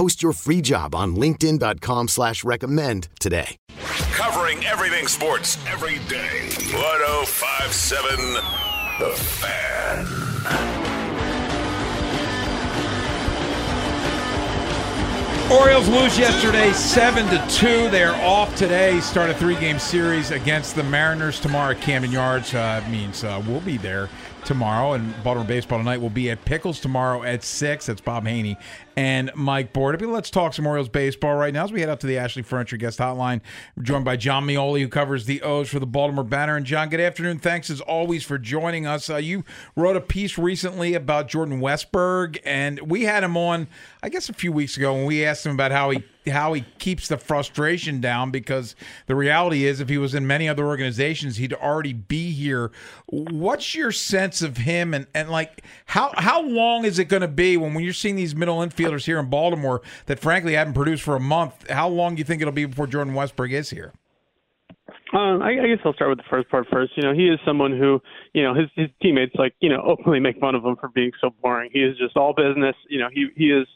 Post your free job on LinkedIn.com slash recommend today. Covering everything sports every day. 1057 The Fan. Orioles lose yesterday, seven to two. They are off today. Start a three-game series against the Mariners tomorrow at Camden Yards. Uh, means uh, we'll be there tomorrow, and Baltimore baseball tonight will be at Pickles tomorrow at six. That's Bob Haynie and Mike Bordaby. Let's talk some Orioles baseball right now as we head up to the Ashley Furniture guest hotline. We're joined by Jon Meoli, who covers the O's for the Baltimore Banner. And Jon, good afternoon. Thanks as always for joining us. Uh, you wrote a piece recently about Jordan Westburg, and we had him on, I guess, a few weeks ago when we asked him about how he how he keeps the frustration down because the reality is if he was in many other organizations he'd already be here what's your sense of him and, and like how how long is it going to be when, when you're seeing these middle infielders here in baltimore that frankly haven't produced for a month how long do you think it'll be before jordan westburg is here um, I, I guess I'll start with the first part first. You know, he is someone who, you know, his his teammates like, you know, openly make fun of him for being so boring. He is just all business. You know, he he is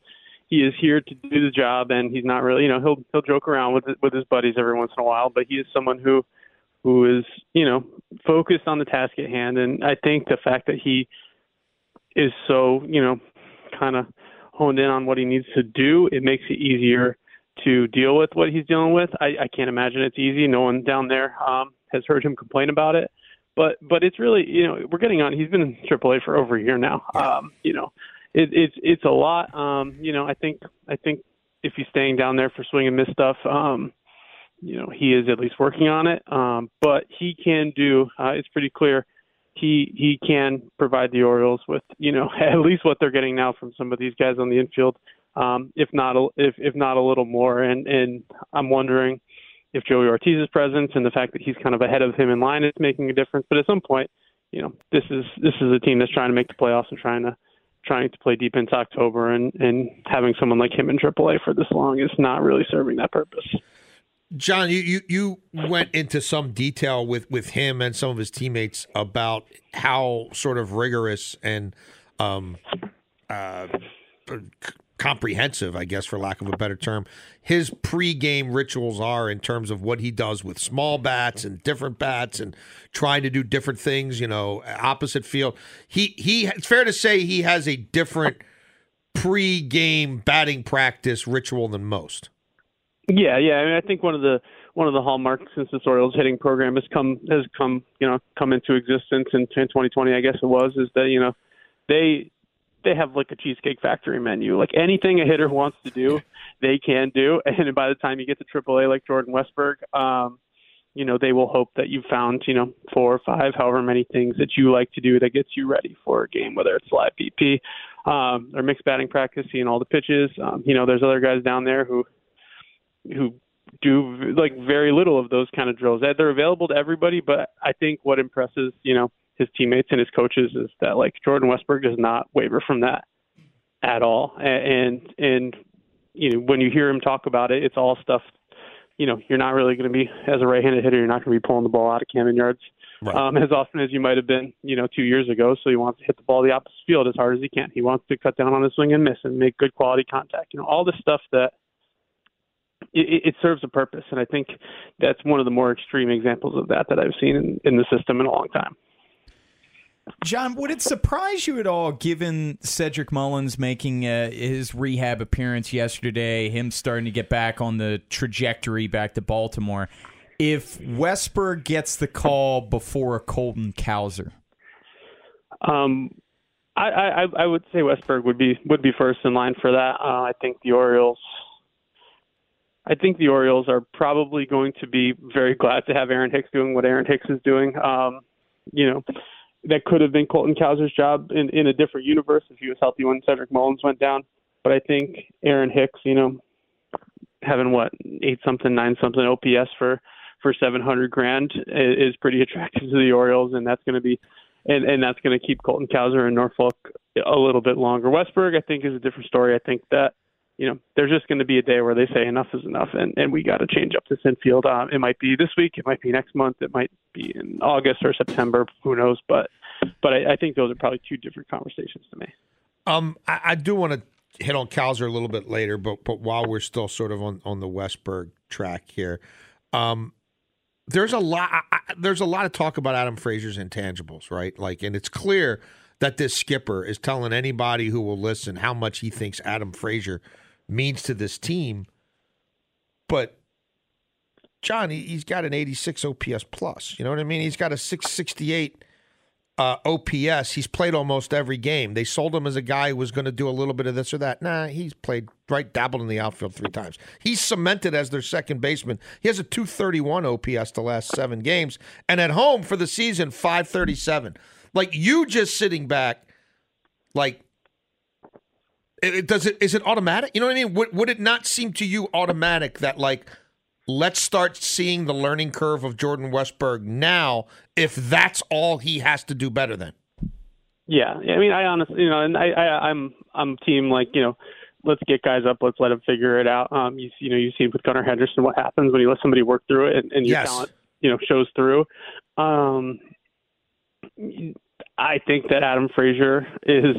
he is here to do the job, and he's not really, you know, he'll he'll joke around with with his buddies every once in a while, but he is someone who who is, you know, focused on the task at hand. And I think the fact that he is so, you know, kind of honed in on what he needs to do, it makes it easier to deal with what he's dealing with. I, I can't imagine it's easy. No one down there um, has heard him complain about it. But but it's really you know we're getting on. He's been in AAA for over a year now. Um, you know, it, it's it's a lot. Um, you know, I think I think if he's staying down there for swing and miss stuff, um, you know, he is at least working on it. Um, but he can do. Uh, it's pretty clear. He he can provide the Orioles with you know at least what they're getting now from some of these guys on the infield um, if not a, if if not a little more. And and I'm wondering if Joey Ortiz's presence and the fact that he's kind of ahead of him in line is making a difference. But at some point, you know, this is this is a team that's trying to make the playoffs and trying to trying to play deep into October, and and having someone like him in AAA for this long is not really serving that purpose. Jon, you, you you went into some detail with with him and some of his teammates about how sort of rigorous and um, uh, comprehensive, I guess, for lack of a better term, his pre-game rituals are in terms of what he does with small bats and different bats and trying to do different things. You know, opposite field. He he. It's fair to say he has a different pre-game batting practice ritual than most. Yeah, yeah. I mean, I think one of the one of the hallmarks since this Orioles hitting program has come has come you know come into existence in, in 2020, I guess it was, is that you know they they have like a cheesecake factory menu. Like anything a hitter wants to do, they can do. And by the time you get to AAA, like Jordan Westburg, um, you know they will hope that you've found you know four or five, however many things that you like to do that gets you ready for a game, whether it's live BP um, or mixed batting practice, seeing all the pitches. Um, you know, there's other guys down there who who do like very little of those kind of drills. They're available to everybody, but I think what impresses you know his teammates and his coaches is that like Jordan Westburg does not waver from that at all. And and you know when you hear him talk about it, it's all stuff. You know, you're not really going to be as a right-handed hitter. You're not going to be pulling the ball out of Camden yards right. um, as often as you might have been, you know, two years ago. So he wants to hit the ball the opposite field as hard as he can. He wants to cut down on his swing and miss and make good quality contact. You know, all the stuff that it, it serves a purpose, and I think that's one of the more extreme examples of that that I've seen in, in the system in a long time. Jon, would it surprise you at all, given Cedric Mullins making uh, his rehab appearance yesterday, him starting to get back on the trajectory back to Baltimore, if Westburg gets the call before a Colton Cowser? Um, I, I I would say Westburg would be would be first in line for that. Uh, I think the Orioles. I think the Orioles are probably going to be very glad to have Aaron Hicks doing what Aaron Hicks is doing. Um, you know, that could have been Colton Cowser's job in, in a different universe if he was healthy when Cedric Mullins went down. But I think Aaron Hicks, you know, having what eight something, nine something OPS for for seven hundred grand is pretty attractive to the Orioles, and that's going to be, and and that's going to keep Colton Cowser and Norfolk a little bit longer. Westburg, I think, is a different story. I think that you know, there's just going to be a day where they say enough is enough, and, and we got to change up this infield. Uh, it might be this week, it might be next month, it might be in August or September, who knows? But but I, I think those are probably two different conversations to me. Um, I, I do want to hit on Cowser a little bit later, but but while we're still sort of on on the Westburg track here, um, there's a lot I, there's a lot of talk about Adam Frazier's intangibles, right? Like, and it's clear that this skipper is telling anybody who will listen how much he thinks Adam Frazier means to this team. But Jon, he's got an 86 OPS plus. You know what I mean? He's got a 668 uh, OPS. He's played almost every game. They sold him as a guy who was going to do a little bit of this or that. Nah, he's played right, dabbled in the outfield three times. He's cemented as their second baseman. He has a 231 OPS the last seven games, and at home for the season, 537. Like you just sitting back, like it, does it is it automatic? You know what I mean? Would, would it not seem to you automatic that like let's start seeing the learning curve of Jordan Westburg now if that's all he has to do better than? Yeah, I mean, I honestly, you know, and I, I I'm I'm team like you know, let's get guys up, let's let them figure it out. Um, you you know, you see with Gunnar Henderson what happens when you let somebody work through it and, and your Yes. talent, you know, shows through. Um, I think that Adam Frazier is,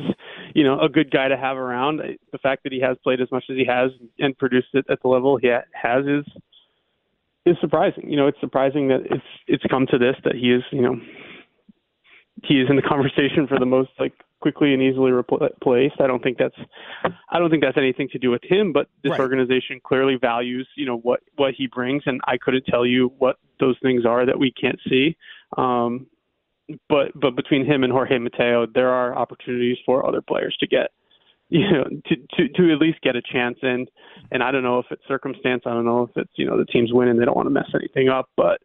you know, a good guy to have around. The fact that he has played as much as he has and produced it at the level he has is is surprising. You know, it's surprising that it's it's come to this that he is, you know, he is in the conversation for the most like quickly and easily replaced. I don't think that's I don't think that's anything to do with him, but this Right. organization clearly values, you know, what what he brings and I couldn't tell you what those things are that we can't see. Um but but between him and Jorge Mateo, there are opportunities for other players to get you know to to to at least get a chance and and I don't know if it's circumstance, I don't know if it's you know the team's winning, they don't want to mess anything up, but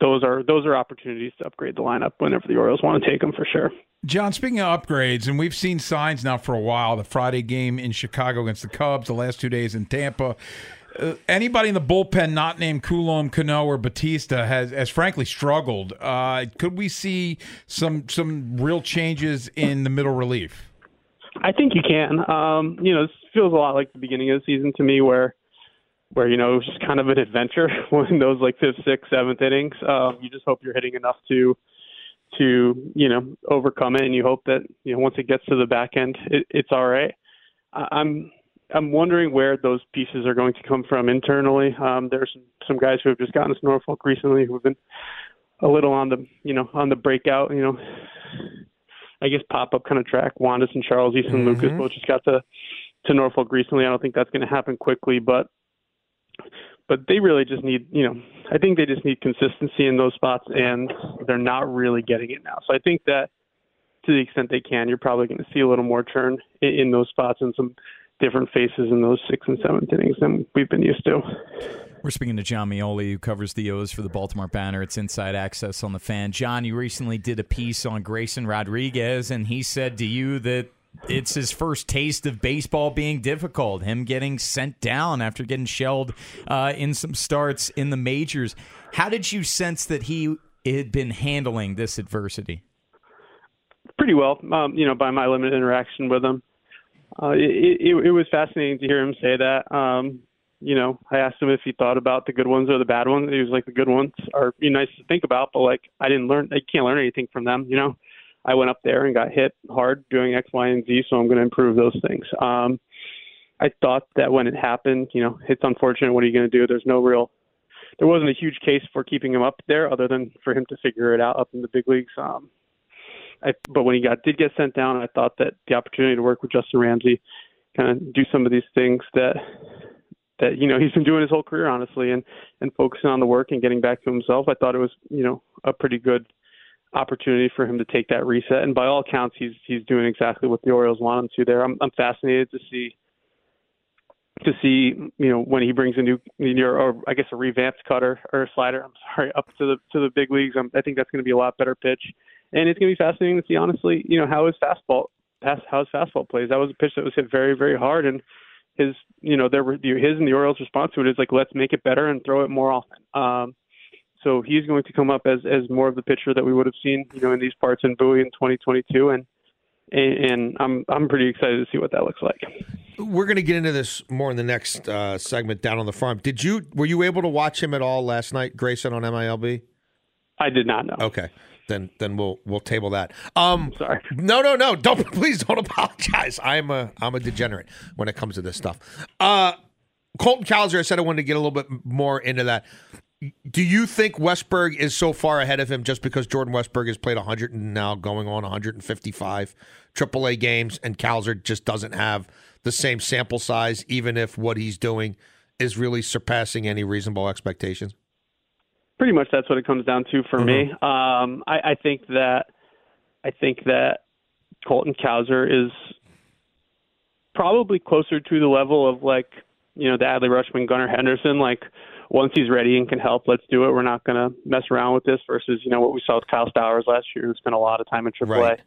those are those are opportunities to upgrade the lineup whenever the Orioles want to take them for sure. Jon, speaking of upgrades, and we've seen signs now for a while the Friday game in Chicago against the Cubs, the last two days in Tampa. Uh, anybody in the bullpen not named Coulombe, Cano, or Bautista has, has frankly struggled. Uh, could we see some some real changes in the middle relief? I think you can. Um, you know, this feels a lot like the beginning of the season to me, where where you know it was just kind of an adventure when those like fifth, sixth, seventh innings. Um, you just hope you're hitting enough to to you know overcome it, and you hope that you know once it gets to the back end, it, it's all right. I'm I'm wondering where those pieces are going to come from internally. Um, there's some, some guys who have just gotten to Norfolk recently who have been a little on the you know on the breakout. You know, I guess pop up kind of track. Wanda's and Charles Easton Lucas both just got to to Norfolk recently. I don't think that's going to happen quickly, but but they really just need you know I think they just need consistency in those spots, and they're not really getting it now. So I think that to the extent they can, you're probably going to see a little more turn in, in those spots and some different faces in those sixth and seventh innings than we've been used to. We're speaking to Jon Meoli, who covers the O's for the Baltimore Banner. It's Inside Access on the Fan. Jon, you recently did a piece on Grayson Rodriguez, and he said to you that it's his first taste of baseball being difficult. Him getting sent down after getting shelled uh, in some starts in the majors. How did you sense that he had been handling this adversity? pretty well, um, you know, by my limited interaction with him. Uh, it, it, it was fascinating to hear him say that. Um, you know, I asked him if he thought about the good ones or the bad ones. He was like, the good ones are be nice to think about, but like I didn't learn. I can't learn anything from them. You know, I went up there and got hit hard doing X, Y, and Z, so I'm going to improve those things. Um, I thought that when it happened, you know, it's unfortunate. What are you going to do? There's no real. There wasn't a huge case for keeping him up there, other than for him to figure it out up in the big leagues. Um, I, but when he got did get sent down, I thought that the opportunity to work with Justin Ramsey, kind of do some of these things that that you know he's been doing his whole career honestly, and and focusing on the work and getting back to himself. I thought it was you know a pretty good opportunity for him to take that reset. And by all accounts, he's he's doing exactly what the Orioles want him to. There, I'm I'm fascinated to see to see you know when he brings a new or I guess a revamped cutter or a slider. I'm sorry, up to the to the big leagues. I'm, I think that's going to be a lot better pitch, and it's going to be fascinating to see honestly, you know, how his fastball how his fastball plays. That was a pitch that was hit very very hard, and his you know their his and the Orioles response to it is like let's make it better and throw it more often. Um, so he's going to come up as as more of the pitcher that we would have seen, you know, in these parts in Bowie in 2022, and and I'm I'm pretty excited to see what that looks like. We're going to get into this more in the next uh, segment down on the farm. Did you were you able to watch him at all last night, Grayson on MILB? I did not know. Okay. Then, then we'll we'll table that. Um, Sorry. No, no, no. Don't please don't apologize. I'm a I'm a degenerate when it comes to this stuff. Uh, Colton Cowser, I said I wanted to get a little bit more into that. Do you think Westburg is so far ahead of him just because Jordan Westburg has played 100 and now going on 155 AAA games and Cowser just doesn't have the same sample size, even if what he's doing is really surpassing any reasonable expectations? Pretty much that's what it comes down to for mm-hmm. me. Um, I, I think that I think that Colton Cowser is probably closer to the level of like you know the Adley Rutschman, Gunnar Henderson, like once he's ready and can help, let's do it. We're not going to mess around with this versus, you know, what we saw with Kyle Stowers last year, who spent a lot of time in AAA. Right.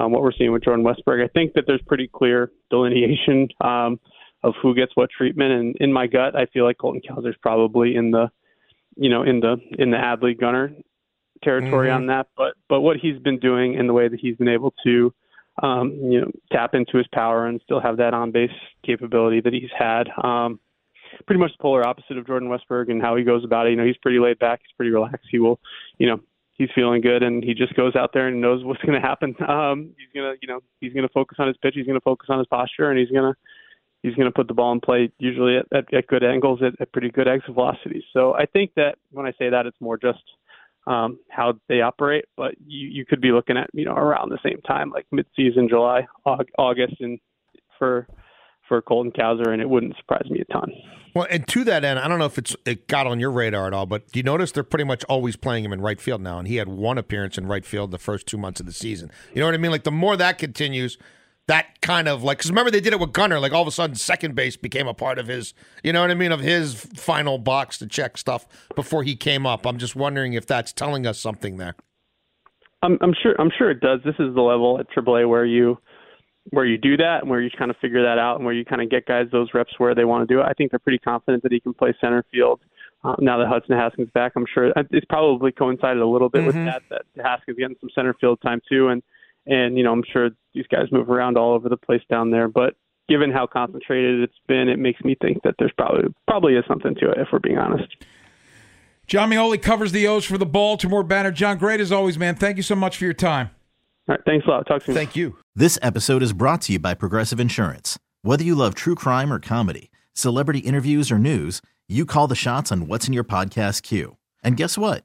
Um, what we're seeing with Jordan Westburg, I think that there's pretty clear delineation um, of who gets what treatment. And in my gut, I feel like Colton Cowser's probably in the, you know, in the in the Adley Gunnar territory mm-hmm. on that. But but what he's been doing and the way that he's been able to, um, you know, tap into his power and still have that on base capability that he's had. Um, pretty much the polar opposite of Jordan Westburg and how he goes about it. You know, he's pretty laid back. He's pretty relaxed. He will, you know, he's feeling good and he just goes out there and knows what's going to happen. Um, he's gonna, you know, he's gonna focus on his pitch. He's gonna focus on his posture, and he's gonna he's gonna put the ball in play usually at, at, at good angles at, at pretty good exit velocities. So I think that when I say that, it's more just um, how they operate. But you you could be looking at you know around the same time, like mid season, July, August, and for for Colton Cowser, and it wouldn't surprise me a ton. Well, and to that end, I don't know if it's it got on your radar at all, but do you notice they're pretty much always playing him in right field now? And he had one appearance in right field the first two months of the season. You know what I mean? Like the more that continues, that kind of like because remember they did it with Gunnar. Like all of a sudden, second base became a part of his. You know what I mean? Of his final box to check stuff before he came up. I'm just wondering if that's telling us something there. I'm, I'm sure. I'm sure it does. This is the level at AAA where you where you do that and where you kind of figure that out and where you kind of get guys those reps where they want to do it. I think they're pretty confident that he can play center field. Uh, now that Hudson Haskin's back, I'm sure it's probably coincided a little bit mm-hmm. with that. That Haskin's getting some center field time too, and and you know I'm sure these guys move around all over the place down there. But given how concentrated it's been, it makes me think that there's probably probably is something to it if we're being honest. Jon Meoli covers the O's for the Baltimore Banner. Jon, great as always, man. Thank you so much for your time. All right, thanks a lot. Talk soon. Thank you. This episode is brought to you by Progressive Insurance. Whether you love true crime or comedy, celebrity interviews or news, you call the shots on what's in your podcast queue. And guess what?